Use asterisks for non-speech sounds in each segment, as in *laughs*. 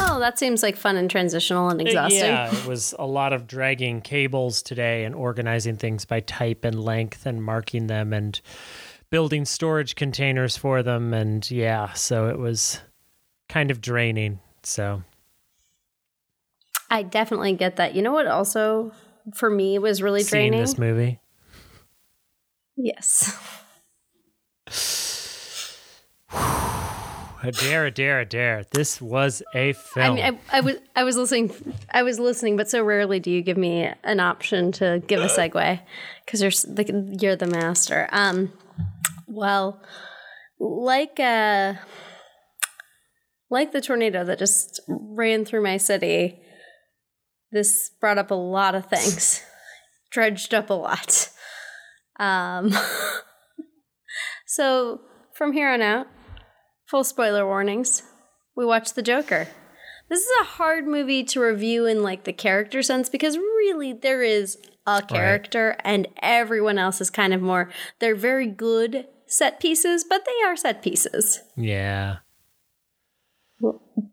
Oh, that seems like fun and transitional and exhausting. Yeah, it was a lot of dragging cables today and organizing things by type and length and marking them and building storage containers for them. And yeah, so it was kind of draining. So I definitely get that. You know what also for me was really seeing draining? this movie. Yes. *laughs* Dare, dare, dare. This was a film. mean, I, I was I was listening. I was listening, but so rarely do you give me an option to give a segue because you're like you're the master. Um, well, like uh, like the tornado that just ran through my city. This brought up a lot of things, *laughs* dredged up a lot. Um, *laughs* so from here on out, full spoiler warnings. We watched The Joker. This is a hard movie to review in like the character sense because really there is a character and everyone else is kind of more they're very good set pieces, but they are set pieces. yeah.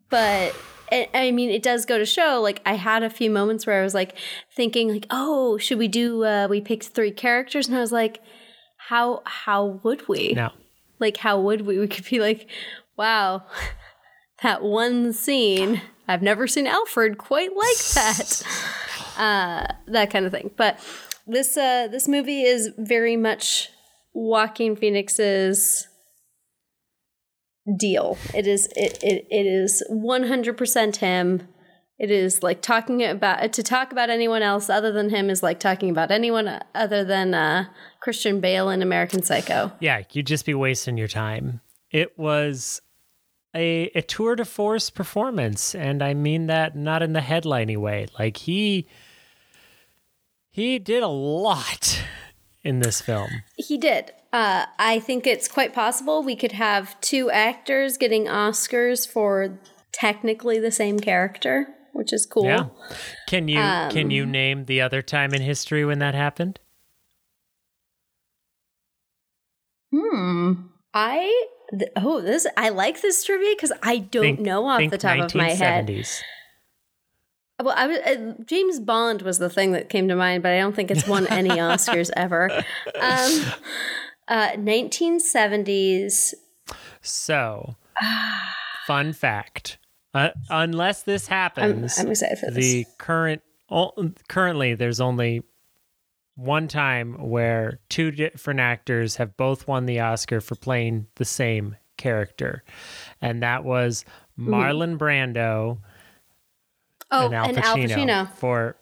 But I I mean, it does go to show. Like, I had a few moments where I was like thinking, like, "Oh, should we do? Uh, we picked three characters," and I was like, "How? How would we? No. Like, how would we? We could be like, wow, *laughs* that one scene. I've never seen Alfred quite like that. *sighs* Uh, that kind of thing. But this uh, this movie is very much Joaquin Phoenix's deal. It is it it, it is one hundred percent him. It is like talking about to talk about anyone else other than him is like talking about anyone other than uh, Christian Bale in American Psycho. Yeah, you'd just be wasting your time. It was a, a tour de force performance, and I mean that not in the headliney way. Like he he did a lot in this film. He did. Uh, I think it's quite possible we could have two actors getting Oscars for technically the same character, which is cool. Yeah. Can you can you Um, name the other time in history when that happened? Hmm. I th- oh this I like this trivia because I don't Think- know off the top of my head. Well, I was, uh, James Bond was the thing that came to mind, but I don't think it's won any *laughs* Oscars ever. Um, uh, 1970s. So, fun fact: uh, unless this I'm, happens, I'm excited for this. the current o- currently there's only one time where two different actors have both won the Oscar for playing the same character, and that was Marlon Brando oh, and Al and Pacino, Al Pacino. for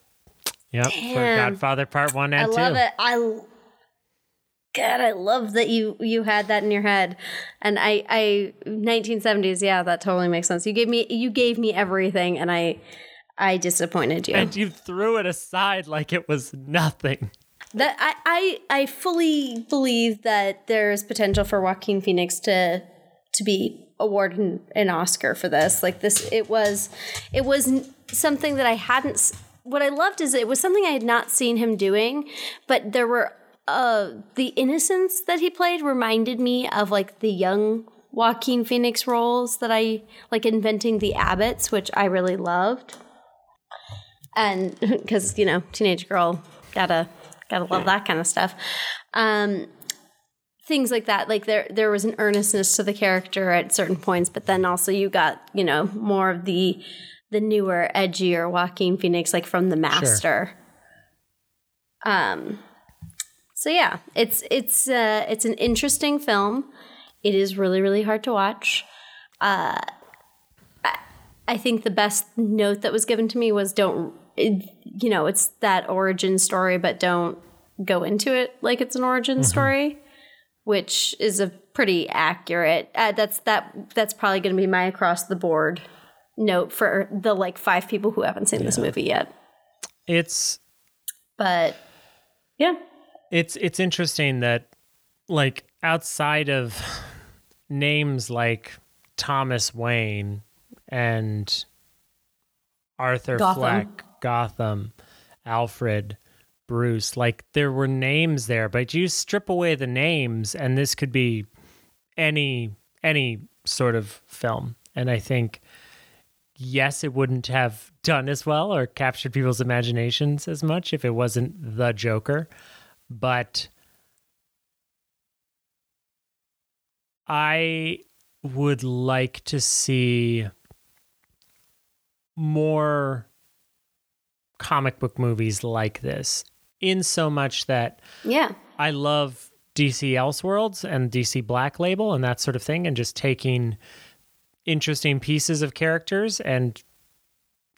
yep for Godfather Part One I and Two. love it. I God, I love that you you had that in your head. And I I 1970s, yeah, that totally makes sense. You gave me you gave me everything and I I disappointed you. And you threw it aside like it was nothing. that I, I I fully believe that there's potential for Joaquin Phoenix to to be awarded an, an Oscar for this. Like this it was it was something that I hadn't what I loved is it was something I had not seen him doing, but there were uh the innocence that he played reminded me of like the young Joaquin Phoenix roles that I like inventing the Abbotts, which I really loved. And *laughs* because, you know, teenage girl gotta gotta love that kind of stuff. Um things like that. Like there there was an earnestness to the character at certain points, but then also you got, you know, more of the the newer, edgier Joaquin Phoenix, like from the master. Um so yeah, it's it's uh it's an interesting film. It is really, really hard to watch. Uh I, think the best note that was given to me was don't you know, it's that origin story, but don't go into it like it's an origin story which is a pretty accurate. Uh, that's that. That's probably going to be my across the board note for the like five people who haven't seen this movie yet. It's But yeah, it's it's interesting that like outside of names like Thomas Wayne and Arthur Gotham. Fleck, Gotham, Alfred, Bruce, like there were names there, but you strip away the names and this could be any any sort of film. And I think yes, it wouldn't have done as well or captured people's imaginations as much if it wasn't the Joker. But I would like to see more comic book movies like this, in so much that Yeah. I love DC Elseworlds and DC Black Label and that sort of thing, and just taking interesting pieces of characters and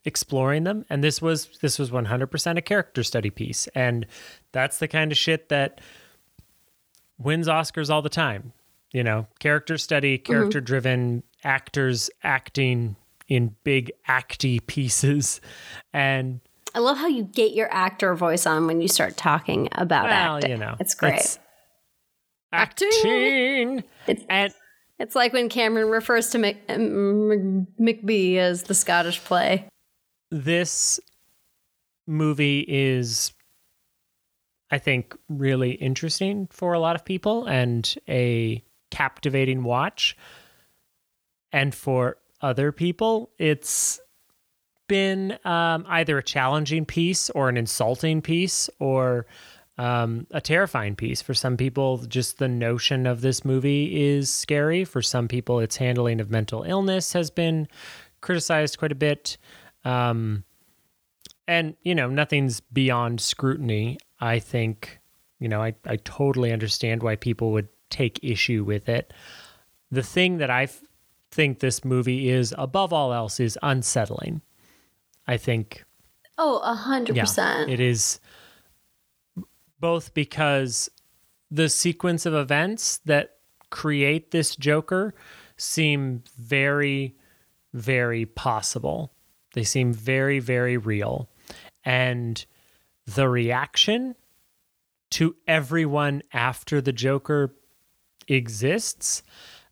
exploring them. And this was this was 100% a character study piece, and that's the kind of shit that wins Oscars all the time. You know, character study, mm-hmm. character driven actors acting in big acty pieces, and I love how you get your actor voice on when you start talking about well, acting. you know, it's great. it's Acting. acting. It's- and It's like when Cameron refers to Mc, Mc- Macbeth as the Scottish play. This movie is i think really interesting for a lot of people and a captivating watch. And for other people it's been um, either a challenging piece or an insulting piece or um, a terrifying piece. For some people just the notion of this movie is scary. For some people its handling of mental illness has been criticized quite a bit um, and you know nothing's beyond scrutiny i think you know I, I totally understand why people would take issue with it the thing that i f- think this movie is above all else is unsettling i think Oh, a hundred percent. it is both because the sequence of events that create this Joker seem very, very possible. They seem very, very real. And the reaction to everyone after the Joker exists,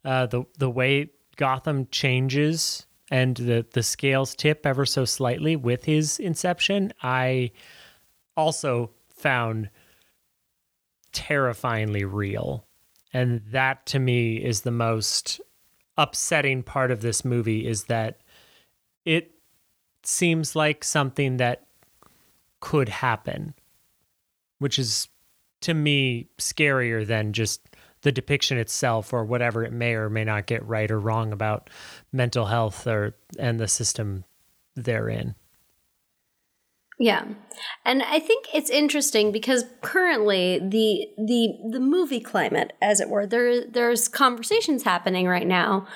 uh, the the way Gotham changes and the the scales tip ever so slightly with his inception, I also found terrifyingly real. And that to me is the most upsetting part of this movie is that it seems like something that could happen, which is to me scarier than just the depiction itself or whatever it may or may not get right or wrong about mental health or and the system therein. Yeah. And I think it's interesting because currently the the the movie climate, as it were, there there's conversations happening right now.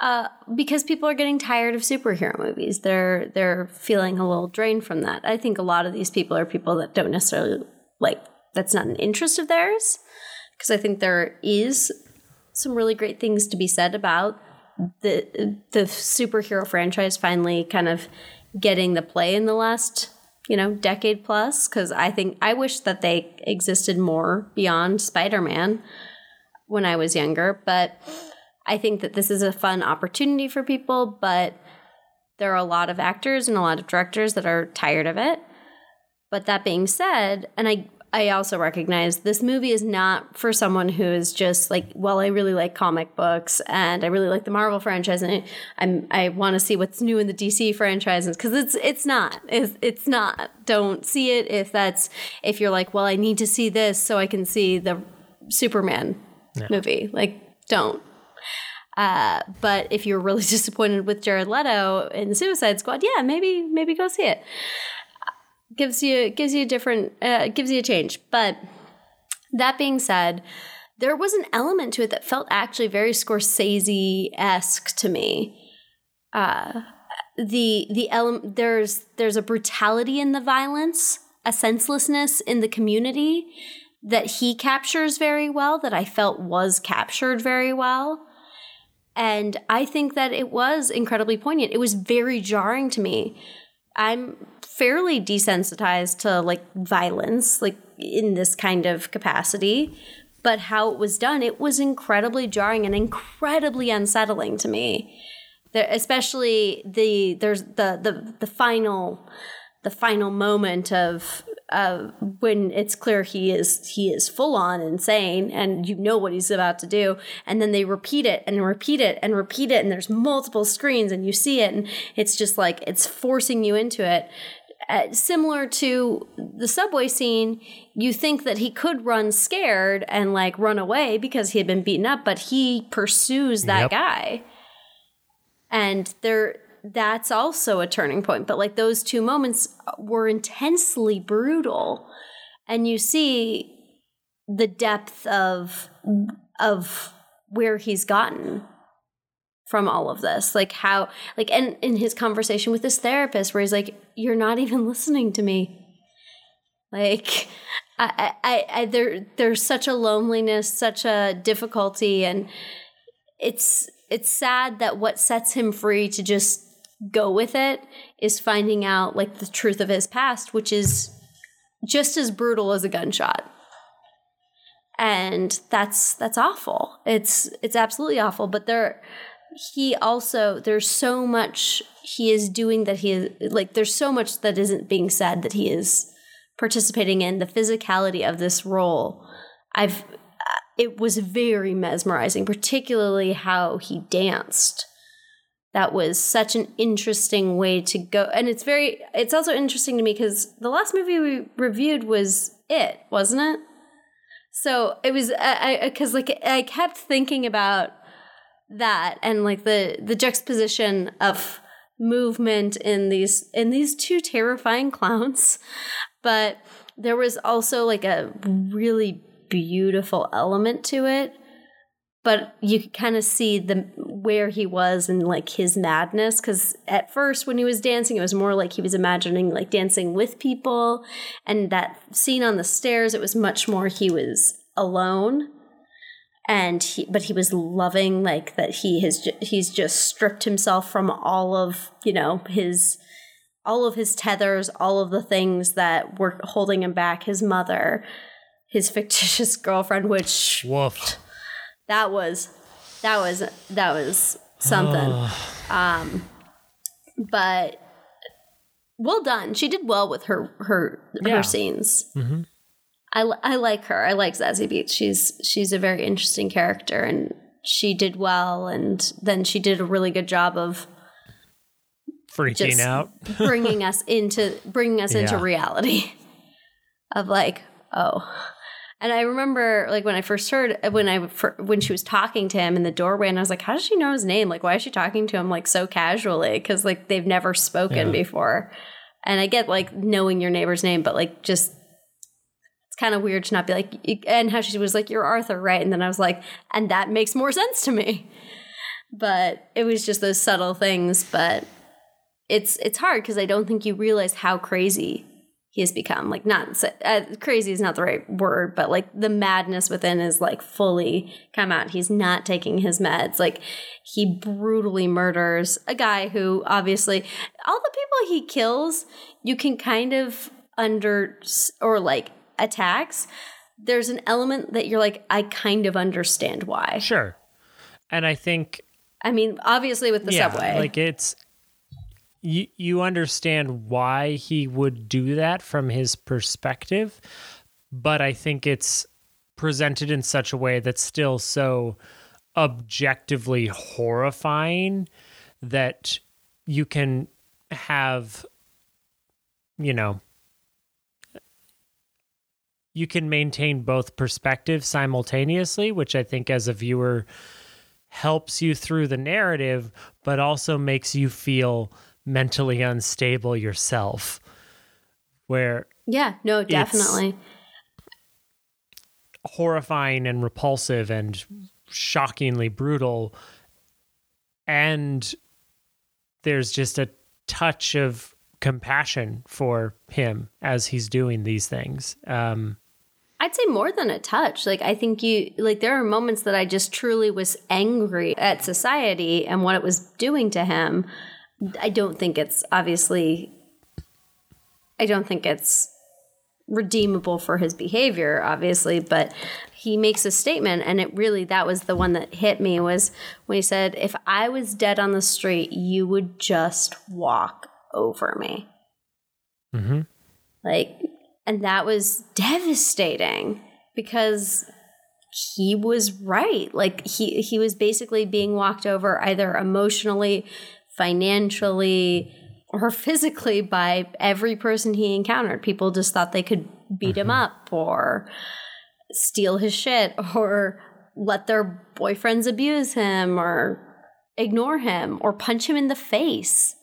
Uh, because people are getting tired of superhero movies. They're they're feeling a little drained from that. I think a lot of these people are people that don't necessarily like that's not an interest of theirs. Because I think there is some really great things to be said about the the superhero franchise finally kind of getting the play in the last you know decade plus because i think i wish that they existed more beyond spider-man when i was younger but i think that this is a fun opportunity for people but there are a lot of actors and a lot of directors that are tired of it but that being said and i I also recognize this movie is not for someone who is just like, well, I really like comic books and I really like the Marvel franchise and I'm I want to see what's new in the DC franchises because it's it's not it's, it's not. Don't see it if that's if you're like, well, I need to see this so I can see the Superman movie. Like, don't. Uh, but if you're really *laughs* disappointed with Jared Leto in Suicide Squad, yeah, maybe maybe go see it gives you gives you a different uh, gives you a change. But that being said, there was an element to it that felt actually very Scorsese esque to me. Uh, the the element there's there's a brutality in the violence, a senselessness in the community that he captures very well. That I felt was captured very well. And I think that it was incredibly poignant. It was very jarring to me. I'm fairly desensitized to like violence, like in this kind of capacity. But how it was done, it was incredibly jarring and incredibly unsettling to me. There, especially the there's the the the final the final moment of uh, when it's clear he is he is full on insane and you know what he's about to do. And then they repeat it and repeat it and repeat it and there's multiple screens and you see it and it's just like it's forcing you into it. Uh, similar to the subway scene you think that he could run scared and like run away because he had been beaten up but he pursues that Yep. guy. And there that's also a turning point but like those two moments were intensely brutal. And you see the depth of of where he's gotten from all of this like how like and in his conversation with his therapist where he's like you're not even listening to me. Like I, I, I there there's such a loneliness such a difficulty and it's it's sad that what sets him free to just go with it is finding out like the truth of his past which is just as brutal as a gunshot. And that's that's awful. It's it's absolutely awful. But there he also there's so much he is doing that he is like there's so much that isn't being said that he is participating in. The physicality of this role i've it was very mesmerizing particularly how he danced that was such an interesting way to go. And it's very it's also interesting to me because the last movie we reviewed was it wasn't it? So it was i because like i kept thinking about that and like the the juxtaposition of movement in these in these two terrifying *laughs* clowns. But there was also like a really beautiful element to it but you could kind of see the where he was and like his madness because at first when he was dancing it was more like he was imagining like dancing with people and that scene on the stairs it was much more he was alone and he but he was loving like that he has he's just stripped himself from all of you know his all of his tethers all of the things that were holding him back his mother his *laughs* fictitious girlfriend which. That was that was that was something. Um but well done. She did well with her her Yeah. her scenes. Mhm. I, I like her. I like Zazie Beetz she's she's a very interesting character and she did well and then she did a really good job of Freaking out. *laughs* bringing us into bringing us into reality *laughs* of like oh and i remember like when i first heard uh, when i when she was talking to him in the doorway and i was like how does she know his name? Like why is she talking to him like so casually? Because like they've never spoken Yeah. before. And i get like knowing your neighbor's name but like just it's kind of weird to not be like and how she was like you're arthur right? And then i was like and that makes more sense to me. But it was just those subtle things but it's it's hard because I don't think you realize how crazy he has become. Like not uh, crazy is not the right word, but like the madness within is like fully come out. He's not taking his meds. Like he brutally murders a guy who obviously all the people he kills, you can kind of under or like attacks. There's an element that you're like, I kind of understand why. Sure. And I think I mean, obviously with the yeah, subway, like it's you you understand why he would do that from his perspective, but I think it's presented in such a way that's still so objectively horrifying that you can have you know you can maintain both perspectives simultaneously which i think as a viewer helps you through the narrative but also makes you feel mentally unstable yourself where yeah, no, definitely. horrifying and repulsive and shockingly brutal and there's just a touch of compassion for him as he's doing these things um I'd say more than a touch. Like I think you like there are moments that I just truly was angry at society and what it was doing to him. I don't think it's obviously I don't think it's redeemable for his behavior obviously, but he makes a statement and it really that was the one that hit me was when he said if I was dead on the street, you would just walk over me. mhm. Like, And that was devastating because he was right. Like he he was basically being walked over either emotionally, financially, or physically by every person he encountered. People just thought they could beat him mm-hmm. up or steal his shit or let their boyfriends abuse him or ignore him or punch him in the face.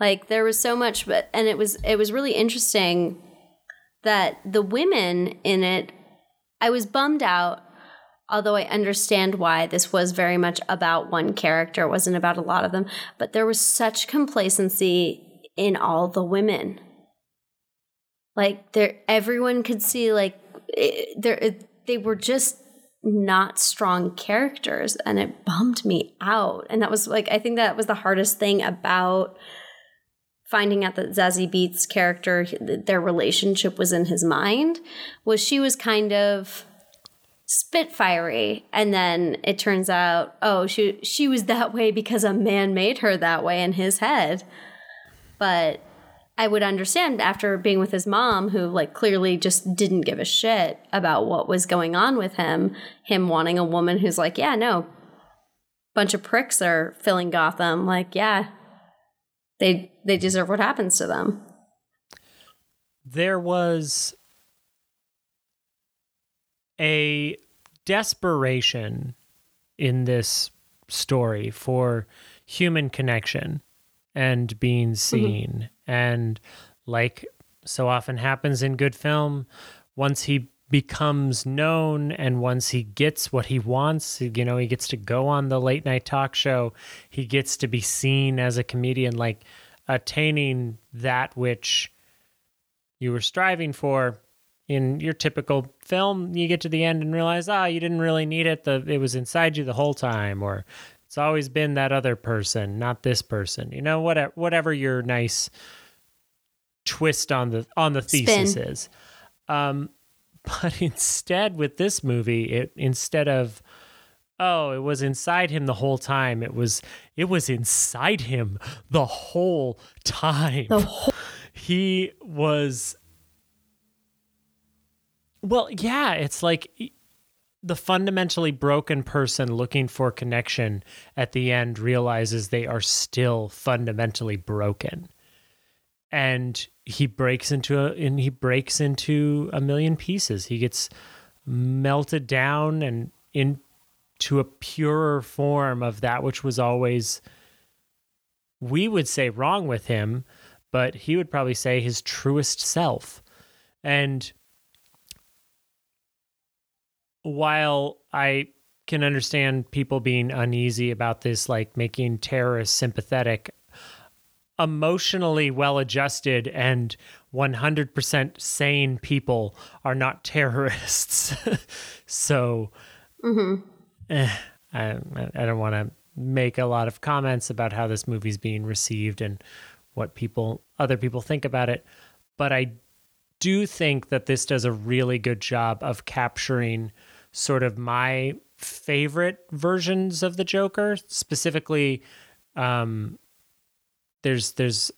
Like there was so much but and it was it was really interesting that the women in it I was bummed out although I understand why this was very much about one character, it wasn't about a lot of them, but there was such complacency in all the women. Like there everyone could see like there they were just not strong characters and it bummed me out. And that was like I think that was the hardest thing about finding out that Zazie Beetz character their relationship was in his mind was she was kind of spitfirey and then it turns out oh she she was that way because a man made her that way in his head but I would understand after being with his mom, who like clearly just didn't give a shit about what was going on with him, him wanting a woman who's like, yeah, no, bunch of pricks are filling Gotham. Like, yeah, they they deserve what happens to them. There was a desperation in this story for human connection and being seen. Mm-hmm. And like so often happens in good film, once he becomes known and once he gets what he wants, you know, he gets to go on the late night talk show, he gets to be seen as a comedian, like attaining that which you were striving for in your typical film you get to the end and realize ah oh, you didn't really need it the it was inside you the whole time or it's always been that other person, not this person. You know, whatever whatever your nice twist on the on the thesis Spin. is. Um, *laughs* but instead, with this movie, it instead of oh, it was inside him the whole time. It was it was inside him the whole time. The whole- *laughs* he was well, yeah, it's like the fundamentally broken person looking for connection at the end realizes they are still fundamentally broken. And he breaks into a and he breaks into a million pieces. He gets melted down and into a purer form of that which was always we would say wrong with him but he would probably say his truest self. And while I can understand people being uneasy about this, like making terrorists sympathetic, emotionally well adjusted and 100% sane people are not *laughs* terrorists. so mm-hmm. eh, I, I don't want to make a lot of comments about how this movie's being received and what people other people think about it but i do think that this does a really good job of capturing sort of my favorite versions of the Joker. Specifically, um, there's there's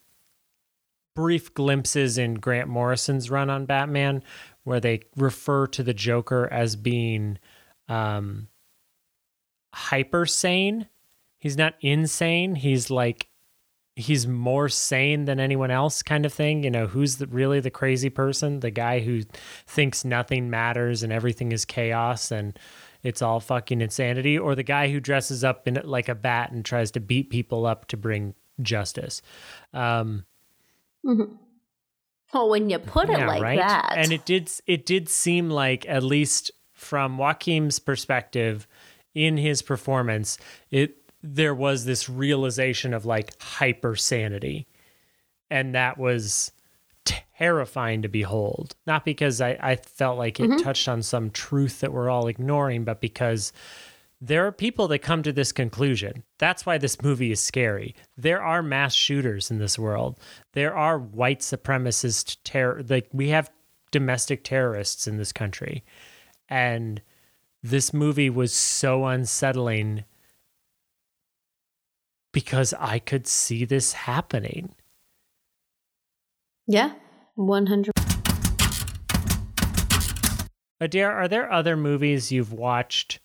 brief glimpses in Grant Morrison's run on Batman where they refer to the Joker as being um, hyper sane. He's not insane. He's like he's more sane than anyone else kind of thing you know who's the, really the crazy person the guy who thinks nothing matters and everything is chaos and it's all fucking insanity or the guy who dresses up in like a bat and tries to beat people up to bring justice um mm-hmm. well when you put it yeah, like right? that and it did it did seem like at least from Joaquin's perspective in his performance it there was this realization of like hyper sanity. And that was terrifying to behold. Not because I, I felt like it mm-hmm. touched on some truth that we're all ignoring, but because there are people that come to this conclusion. That's why this movie is scary. There are mass shooters in this world. There are white supremacist terror. Like we have domestic terrorists in this country. And this movie was so unsettling because I could see this happening. Yeah, 100. Adair, are there other movies you've watched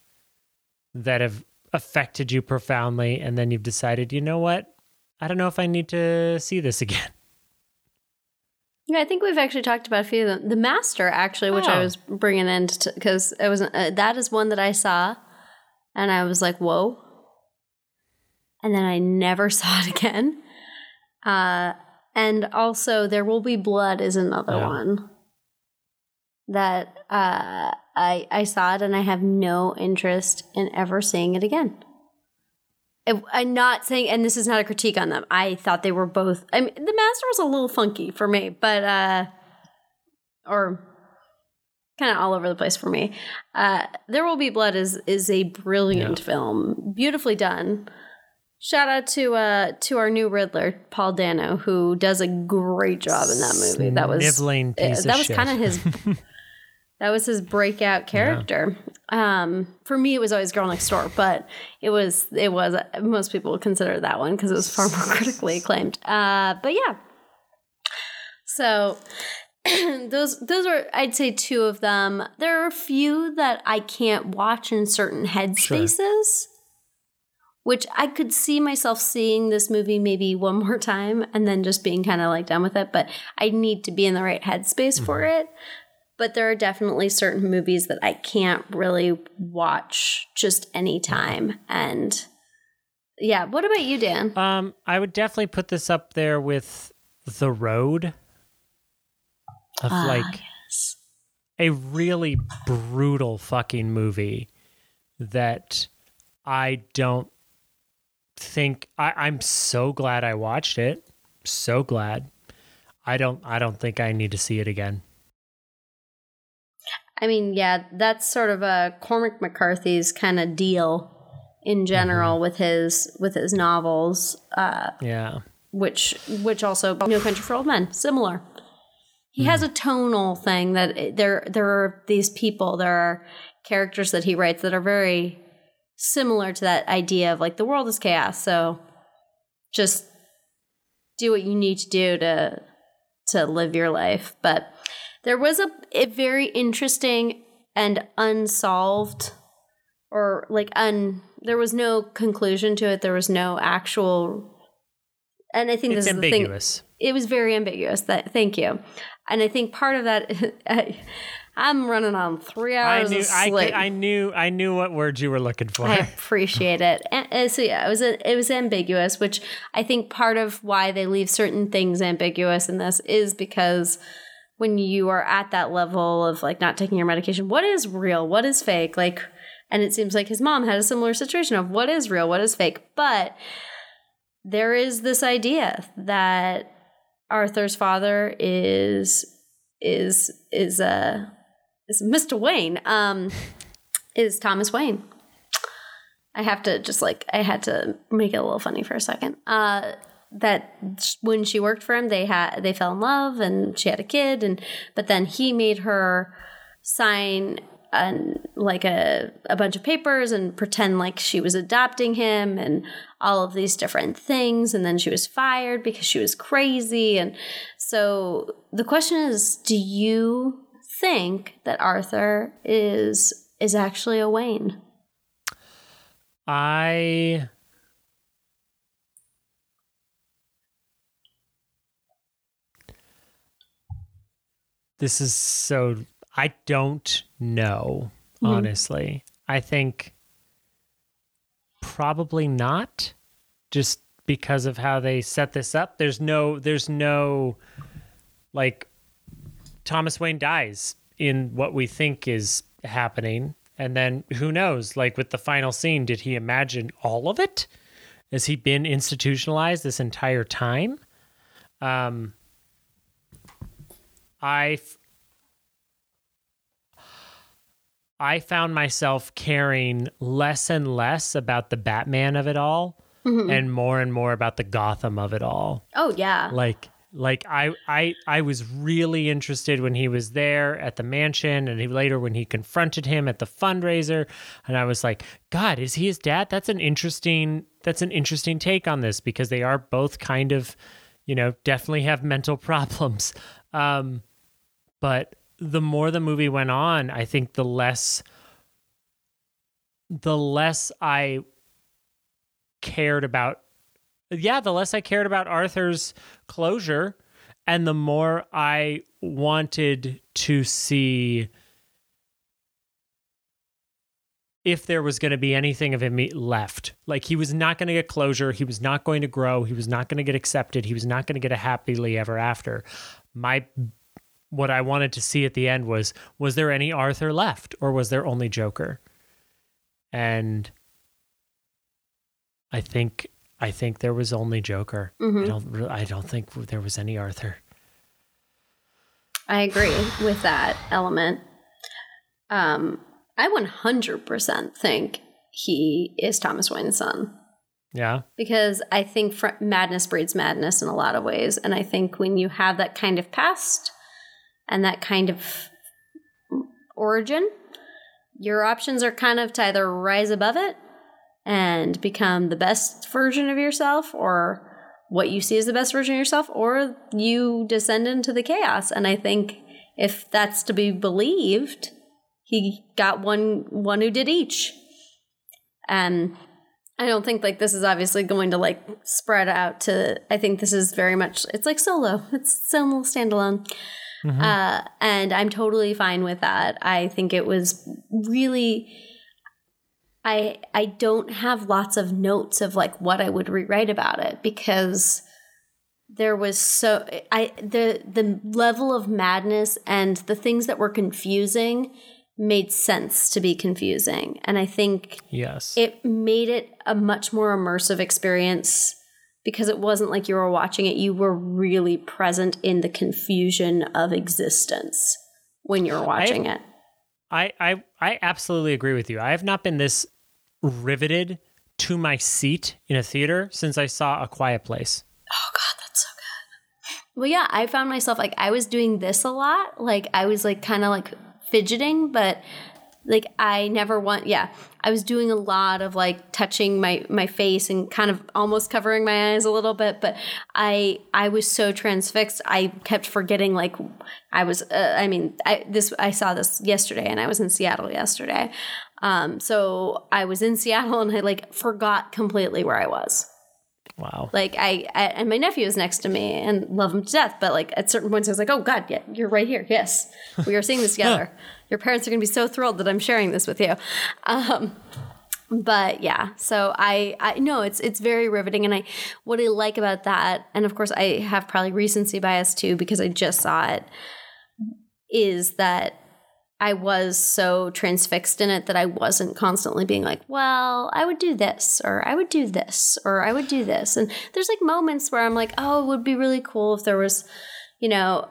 that have affected you profoundly and then you've decided, you know what? I don't know if I need to see this *laughs* again. Yeah, I think we've actually talked about a few of them. The Master, actually, which I Oh. was bringing in because it was uh, that is one that I saw, and I was like, "Whoa!" And then I never *laughs* saw it again. Uh, and also, There Will Be Blood is another Yeah. one that uh, I I saw it, and I have no interest in ever seeing it again. I- I'm not saying, and this is not a critique on them. I thought they were both. I mean, the master was a little funky for me, but uh, or kind of all over the place for me. Uh, there will be blood is is a brilliant film, beautifully done. Shout out to uh to our new Riddler, Paul Dano, who does a great job in that movie. That was Sniveling uh, that was kind of his *laughs* that was his breakout character. Um for me it was always girl next door but it was it was most people consider that one because it was far more *laughs* critically acclaimed. Uh but yeah. So *clears throat* those those are i'd say two of them. There are a few that i can't watch in certain headspaces which i could see myself seeing this movie maybe one more time and then just being kind of like done with it but i need to be in the right headspace for it but there are definitely certain movies that I can't really watch just any time. And yeah, what about you, Dan? Um, I would definitely put this up there with The Road. Of Ah, like a really brutal fucking movie that I don't think I, I'm so glad I watched it. So glad. I don't I don't think I need to see it again. I mean, yeah, that's sort of a Cormac McCarthy's kind of deal in mm-hmm. general with his with his novels, uh, Yeah. which which also No Country for Old Men, similar. He has hmm. a tonal thing that eh, there there are these people, there are characters that he writes that are very similar to that idea of like the world is chaos, so just do what you need to do to to live your life. But there was a, a very interesting and unsolved or like un there was no conclusion to it. There was no actual and I think It's this is the thing ambiguous. it was very ambiguous. That thank you, and I think part of that. *laughs* I, I'm running on three I hours knew of I, sleep. I knew I knew what words you were looking for. I *laughs* appreciate it. And, and so yeah, it was a, it was ambiguous, which I think part of why they leave certain things ambiguous in this is because when you are at that level of like not taking your medication, what is real, what is fake, like. And it seems like his mom had a similar situation of what is real, what is fake. But there is this idea that Arthur's father is is is uh is Mr. Wayne. Um is Thomas Wayne. I have to just like I had to make it a little funny for a second. Uh that when she worked for him they had they fell in love and she had a kid and but then he made her sign an like a a bunch of papers and pretend like she was adopting him and all of these different things and then she was fired because she was crazy and so the question is do you think that Arthur is is actually a Wayne? I This is so I don't know, mm-hmm. honestly. I think probably not just because of how they set this up. There's no there's no like Thomas Wayne dies in what we think is happening. And then who knows? Like with the final scene, did he imagine all of it? Has he been institutionalized this entire time? Um, I f- I found myself caring less and less about the Batman of it all and more and more about the Gotham of it all Oh yeah. like like I I I was really interested when he was there at the mansion and he later when he confronted him at the fundraiser. And I was like god is he his dad? That's an interesting that's an interesting take on this because they are both kind of you know definitely have mental *laughs* problems. Um but the more the movie went on, I think the less the less I cared about yeah, the less I cared about Arthur's closure and the more I wanted to see if there was going to be anything of him left. Like he was not going to get closure, he was not going to grow, he was not going to get accepted, he was not going to get a happily ever after. My what I wanted to see at the end was was there any Arthur left or was there only Joker? And I think I think there was only Joker. Mm-hmm. I don't I don't think there was any Arthur. I agree with that element. Um, I 100% think he is Thomas Wayne's son. Yeah. Because I think fr- madness breeds madness in a lot of ways. And I think when you have that kind of past and that kind of origin, your options are kind of to either rise above it and become the best version of yourself or what you see as the best version of yourself or you descend into the chaos. And i think if that's to be believed he got one one who did each. And i don't think like this is obviously going to like spread out to i think this is very much it's like solo. It's solo standalone. Mm-hmm. uh, and i'm totally fine with that. I think it was really I I don't have lots of notes of like what I would rewrite about it because there was so I the the level of madness and the things that were confusing made sense to be confusing. And I think yes. it made it a much more immersive experience because it wasn't like you were watching it. You were really present in the confusion of existence when you're watching I, it. I, I I absolutely agree with you. I have not been this riveted to my seat in a theater since I saw A Quiet Place. Oh god, that's so good. Well, yeah, I found myself like I was doing this a lot. Like I was like kind of like fidgeting, but like I never want yeah, I was doing a lot of like touching my my face and kind of almost covering my eyes a little bit, but I I was so transfixed. I kept forgetting like I was uh, I mean, I this I saw this yesterday and I was in Seattle yesterday. Um so I was in Seattle and I like forgot completely where I was. Wow. Like I, I, and my nephew is next to me and love him to death. But like at certain points, I was like, "Oh God, yeah, you're right here. Yes, we are seeing this *laughs* together. Your parents are going to be so thrilled that I'm sharing this with you." Um, but yeah, so I, I know it's it's very riveting, and I what I like about that, and of course I have probably recency bias too because I just saw it, is that I was so transfixed in it that I wasn't constantly being like, well, I would do this, or I would do this, or I would do this. And there's like moments where I'm like, oh, it would be really cool if there was, you know,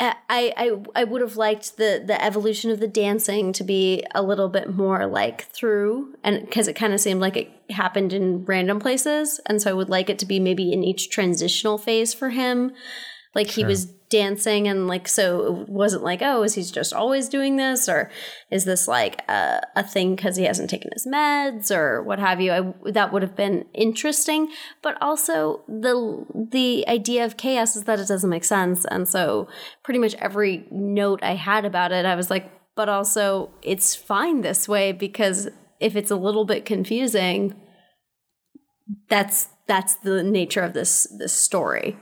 I I I would have liked the the evolution of the dancing to be a little bit more like through and because it kind of seemed like it happened in random places and so I would like it to be maybe in each transitional phase for him like sure. he was dancing and like so it wasn't like oh is he just always doing this? Or is this like a, a thing because he hasn't taken his meds or what have you? I, that would have been interesting. But also the the idea of chaos is that it doesn't make sense. And so pretty much every note i had about it i was like but also it's fine this way because if it's a little bit confusing that's that's the nature of this this story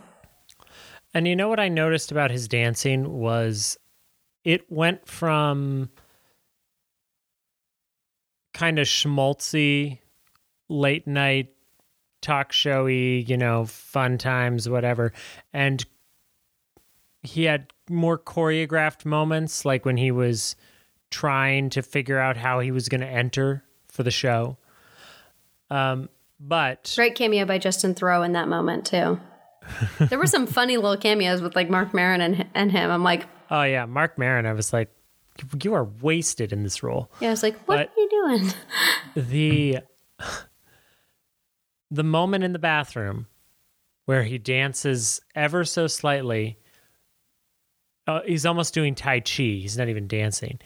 and you know what I noticed about his dancing was it went from kind of schmaltzy, late night talk showy, you know, fun times, whatever. And he had more choreographed moments, like when he was trying to figure out how he was going to enter for the show. Um, but great cameo by Justin Theroux in that moment too *laughs* there were some funny little cameos with like Mark Maron and, and him. I'm like, oh yeah, Mark Maron. I was like, you are wasted in this role. Yeah, I was like, what but are you doing? *laughs* the the moment in the bathroom where he dances ever so slightly. Uh, he's almost doing Tai Chi. He's not even dancing.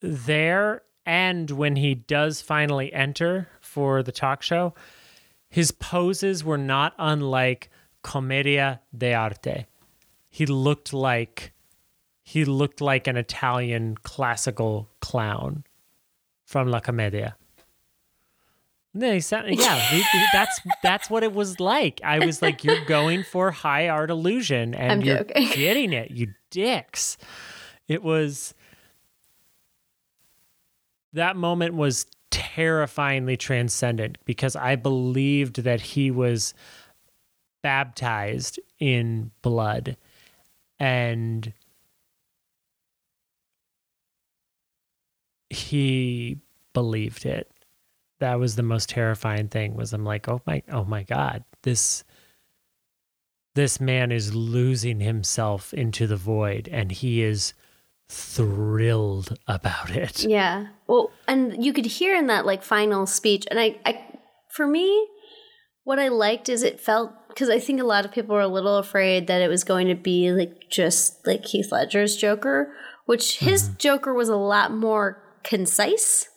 There and when he does finally enter for the talk show, his poses were not unlike commedia dell'arte. he looked like he looked like an Italian classical clown from La Commedia. No, he yeah, he- he- that's that's what it was like. I was like, "You're going for high art illusion, and I'm you're joking. *laughs* getting it, you dicks." It was that moment was terrifyingly transcendent because I believed that he was baptized in blood, and he believed it. That was the most terrifying thing was i'm like oh my oh my god this this man is losing himself into the void and he is thrilled about it. Yeah. Well, and you could hear in that like final speech, and I, I, for me, what I liked is it felt because I think a lot of people were a little afraid that it was going to be like just like Heath Ledger's Joker, which his mm-hmm. Joker was a lot more concise.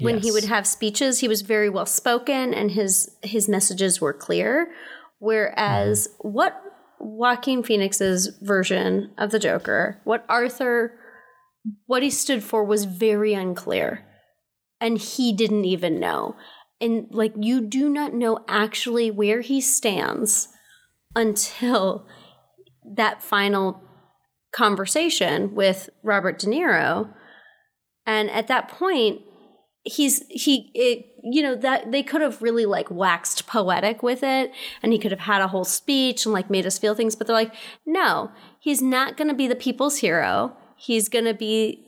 When he would have speeches, he was very well spoken, and his his messages were clear. Whereas mm-hmm. what Joaquin Phoenix's version of the Joker, what Arthur what he stood for was very unclear and he didn't even know. And like you do not know actually where he stands until that final conversation with Robert De Niro. And at that point he's he it you know that they could have really like waxed poetic with it and he could have had a whole speech and like made us feel things but they're like no he's not going to be the people's hero he's going to be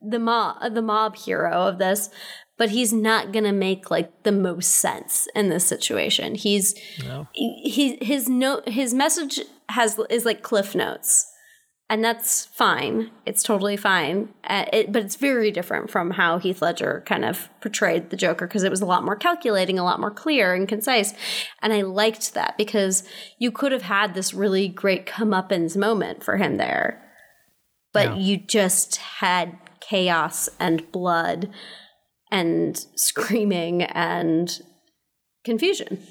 the mob the mob hero of this but he's not going to make like the most sense in this situation. He's No. he his note his message has is like cliff notes and that's fine. It's totally fine. Uh, it, but it's very different from how heath ledger kind of portrayed the joker because it was a lot more calculating a lot more clear and concise and i liked that because you could have had this really great comeuppance moment for him there but Yeah. you just had chaos and blood and *laughs* screaming and confusion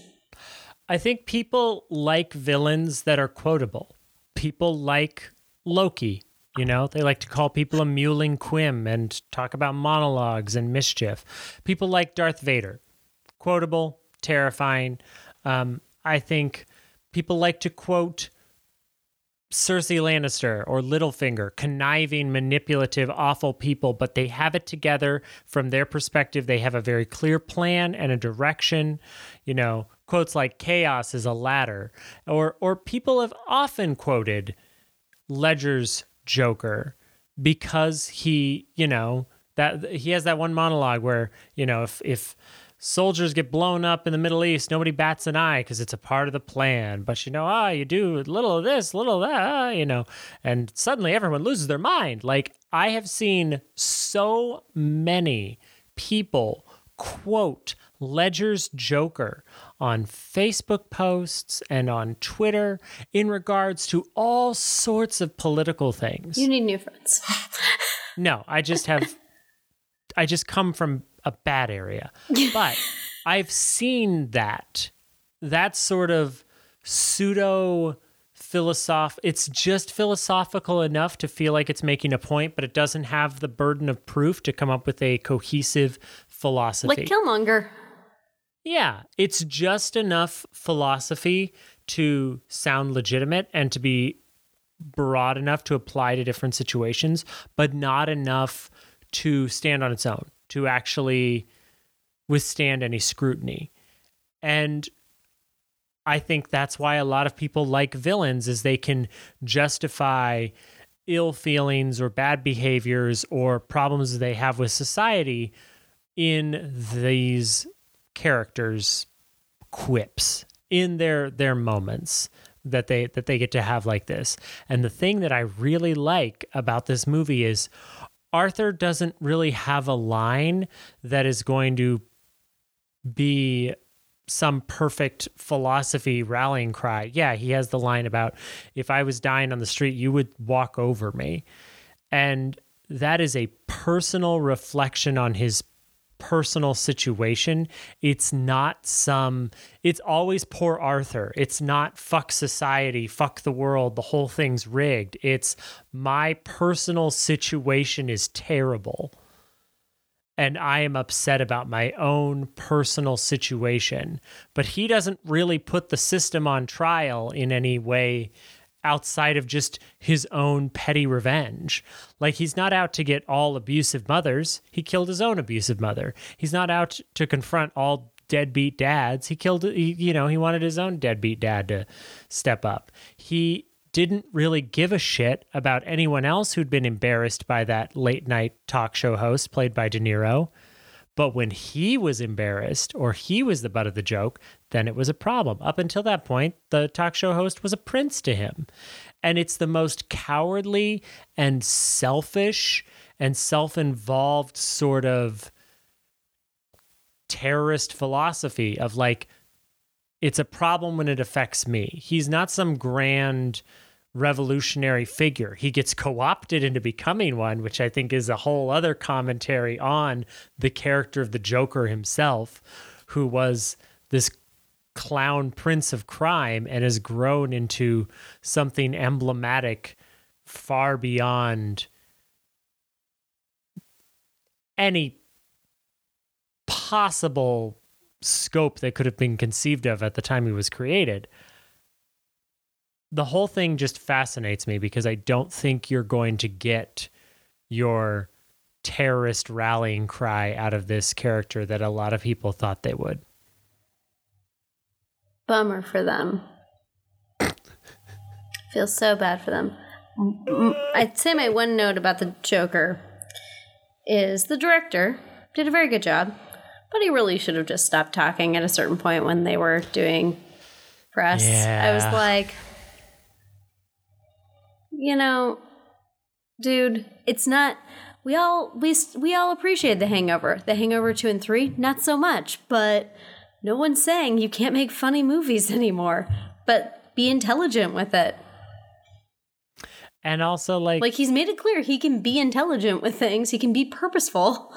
I think people like villains that are quotable. People like Loki. You know, they like to call people a mewling quim and talk about monologues and mischief. People like Darth Vader. Quotable, terrifying. Um, I think people like to quote Cersei Lannister or Littlefinger, conniving, manipulative, awful people, but they have it together from their perspective. They have a very clear plan and a direction. You know, quotes like chaos is a ladder. Or or people have often quoted Ledger's Joker because he, you know, that he has that one monologue where, you know, if if soldiers get blown up in the Middle East, nobody bats an eye because it's a part of the plan. But you know, ah, you do a little of this, a little of that, ah, you know, and suddenly everyone loses their mind. Like I have seen so many people quote Ledger's Joker on Facebook posts and on Twitter in regards to all sorts of political things. you need new friends *laughs* No, I just have I just come from a bad area. *laughs* But I've seen that that sort of pseudo philosoph it's just philosophical enough to feel like it's making a point, but it doesn't have the burden of proof to come up with a cohesive philosophy. like killmonger Yeah, it's just enough philosophy to sound legitimate and to be broad enough to apply to different situations, but not enough to stand on its own, to actually withstand any scrutiny. And I think that's why a lot of people like villains is they can justify ill feelings or bad behaviors or problems they have with society in these characters quips in their their moments that they that they get to have like this. And the thing that I really like about this movie is Arthur doesn't really have a line that is going to be some perfect philosophy rallying cry. Yeah, he has the line about if I was dying on the street, you would walk over me. And that is a personal reflection on his personal situation. It's not some, it's always poor Arthur. It's not fuck society, fuck the world, the whole thing's rigged. It's my personal situation is terrible. And I am upset about my own personal situation. But he doesn't really put the system on trial in any way outside of just his own petty revenge. Like he's not out to get all abusive mothers. He killed his own abusive mother. He's not out to confront all deadbeat dads. He killed you know, he wanted his own deadbeat dad to step up. He didn't really give a shit about anyone else who'd been embarrassed by that late night talk show host played by De Niro. But when he was embarrassed or he was the butt of the joke, then it was a problem. Up until that point, the talk show host was a prince to him. And it's the most cowardly and selfish and self involved sort of terrorist philosophy of like, it's a problem when it affects me. He's not some grand revolutionary figure. He gets co opted into becoming one, which I think is a whole other commentary on the character of the Joker himself, who was this clown prince of crime and has grown into something emblematic far beyond any possible scope that could have been conceived of at the time he was created the whole thing just fascinates me because I don't think you're going to get your terrorist rallying cry out of this character that a lot of people thought they would. Bummer for them. Feel so bad for them. I'd say my one note about the Joker is the director did a very good job, but he really should have just stopped talking at a certain point when they were doing press. Yeah. I was like, you know, dude, it's not. We all we we all appreciate The Hangover. The Hangover two and three, not so much. But no one's saying you can't make funny movies *laughs* anymore. But be intelligent with it. And also, like, like he's made it clear he can be intelligent with things. He can be purposeful.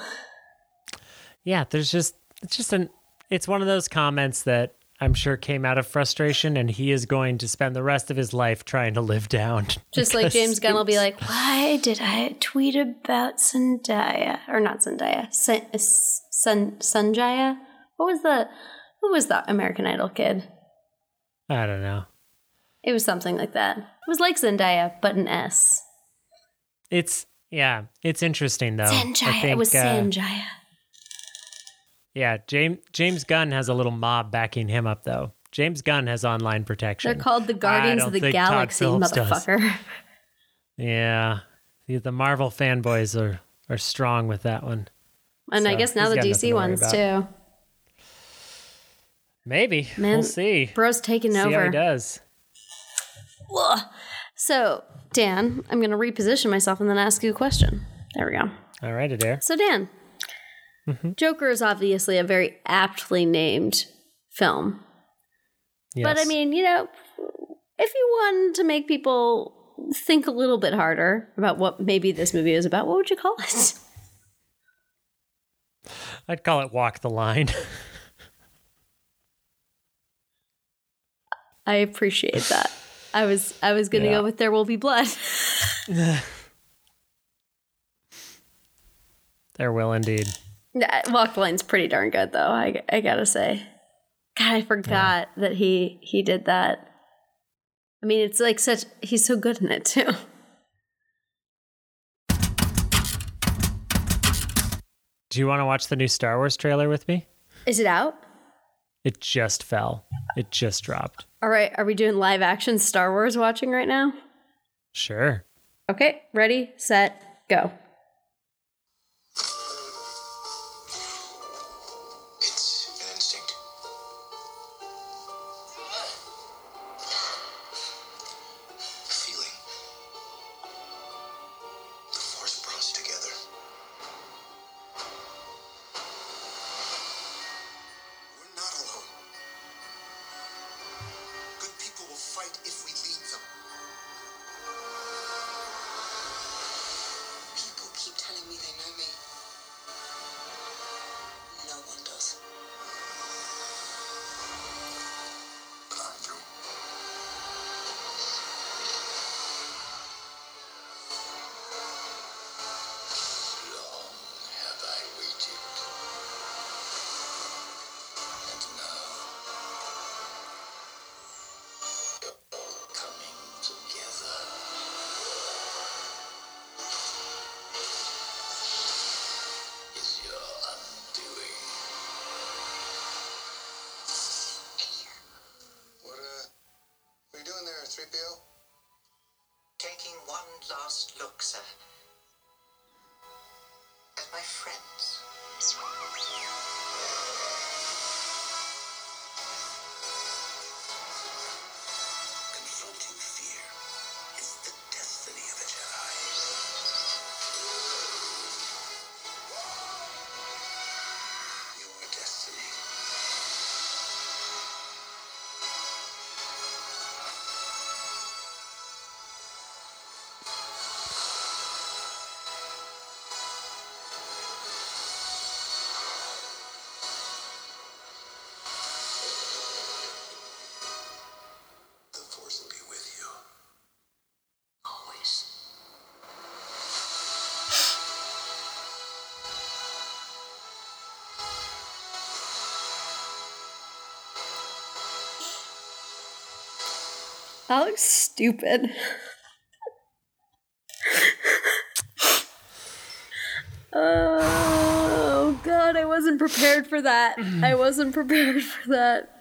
Yeah, there's just it's just an it's one of those comments that I'm sure came out of frustration, and he is going to spend the rest of his life trying to live down. *laughs* Just like James Gunn will be like, "Why did I tweet about Zendaya or not Zendaya? Sun, Sun Sunjaya? What was the who was that American Idol kid? I don't know. It was something like that. It was like Zendaya, but an S. It's yeah, it's interesting though. Sanjaya. it was uh, Sanjaya. Yeah, James James Gunn has a little mob backing him up though. James Gunn has online protection. They're called the Guardians of the Galaxy, motherfucker. Does. *laughs* Yeah, the Marvel fanboys are are strong with that one. And so I guess now the DC ones too. Maybe Man, we'll see. Bro's taking see over. How he does. Ugh. So Dan, I'm going to reposition myself and then ask you a question. There we go. All right, Adair. So Dan, Mm-hmm. Joker is obviously a very aptly named film. Yes. But I mean, you know, if you wanted to make people think a little bit harder about what maybe this movie is about, what would you call it? *laughs* I'd call it Walk the Line. *laughs* I appreciate that. I was I was gonna yeah. go with There Will Be Blood. *laughs* there will indeed. Walk the Line's pretty darn good, though. I, I gotta say. God, I forgot yeah. that he he did that. I mean, it's like such. He's so good in it too. *laughs* Do you want to watch the new Star Wars trailer with me? Is it out? It just fell. It just dropped. All right. Are we doing live action Star Wars watching right now? Sure. Okay. Ready, set, go. That looks stupid. oh god, I wasn't prepared for that. I wasn't prepared for that.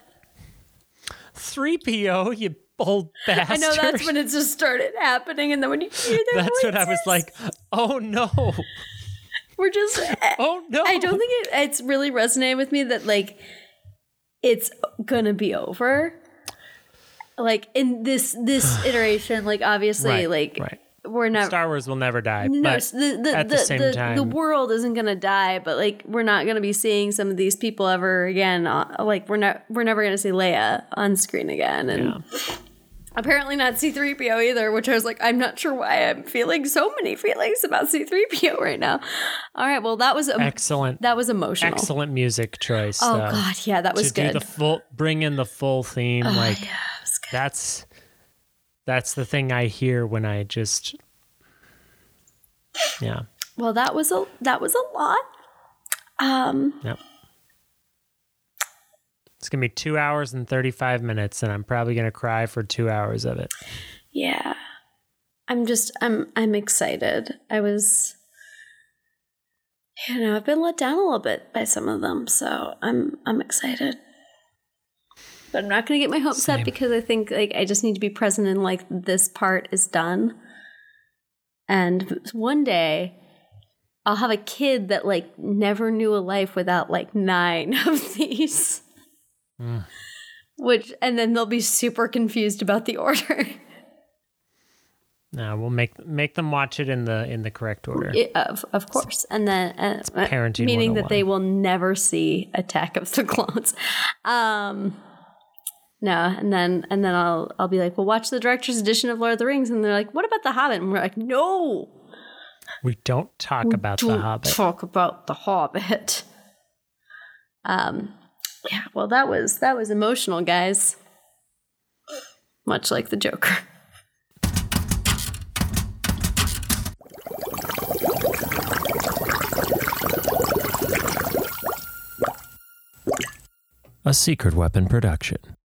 3PO, you bold bastard. I know that's when it just started happening, and then when you hear their That's when I was like, oh no. we're just. *laughs* Eh, oh no. I don't think it, it's really resonated with me that like it's gonna be over. Like in this this *sighs* iteration, like obviously, Right, like right. we're not. Star Wars will never die. no, but the the, at the, the same the, time, the world isn't gonna die, but like we're not gonna be seeing some of these people ever again. uh, Like we're not we're never gonna see Leia on screen again, and yeah. apparently not C3PO either, which I was like, I'm not sure why I'm feeling so many feelings about C3PO right now. All right, well that was um, excellent, that was emotional. excellent music choice. Oh though. god, yeah, that was to good. do the full, bring in the full theme. like yeah, it was good. That's that's the thing I hear when I just, yeah, Well, that was a that was a lot. Um, yep. It's gonna be two hours and thirty five minutes, and I'm probably gonna cry for two hours of it. yeah. I'm just I'm I'm excited. I was you know, I've been let down a little bit by some of them, so I'm I'm excited. But I'm not going to get my hopes Same. up because I think like I just need to be present and like this part is done. And one day I'll have a kid that like never knew a life without like 9 *laughs* of these. Which and then they'll be super confused about the *laughs* order. No, we'll make make them watch it in the in the correct order. It- of of course, and then uh, uh, parenting meaning that they will never see Attack of the Clones. Um, no, and then and then I'll I'll be like, well, watch the director's edition of Lord of the Rings, and they're like, what about the Hobbit? And we're like, no, we don't talk about the don't Hobbit. talk about the Hobbit. Um, yeah, well, that was that was emotional, guys. Much like the Joker. *laughs* A secret weapon production.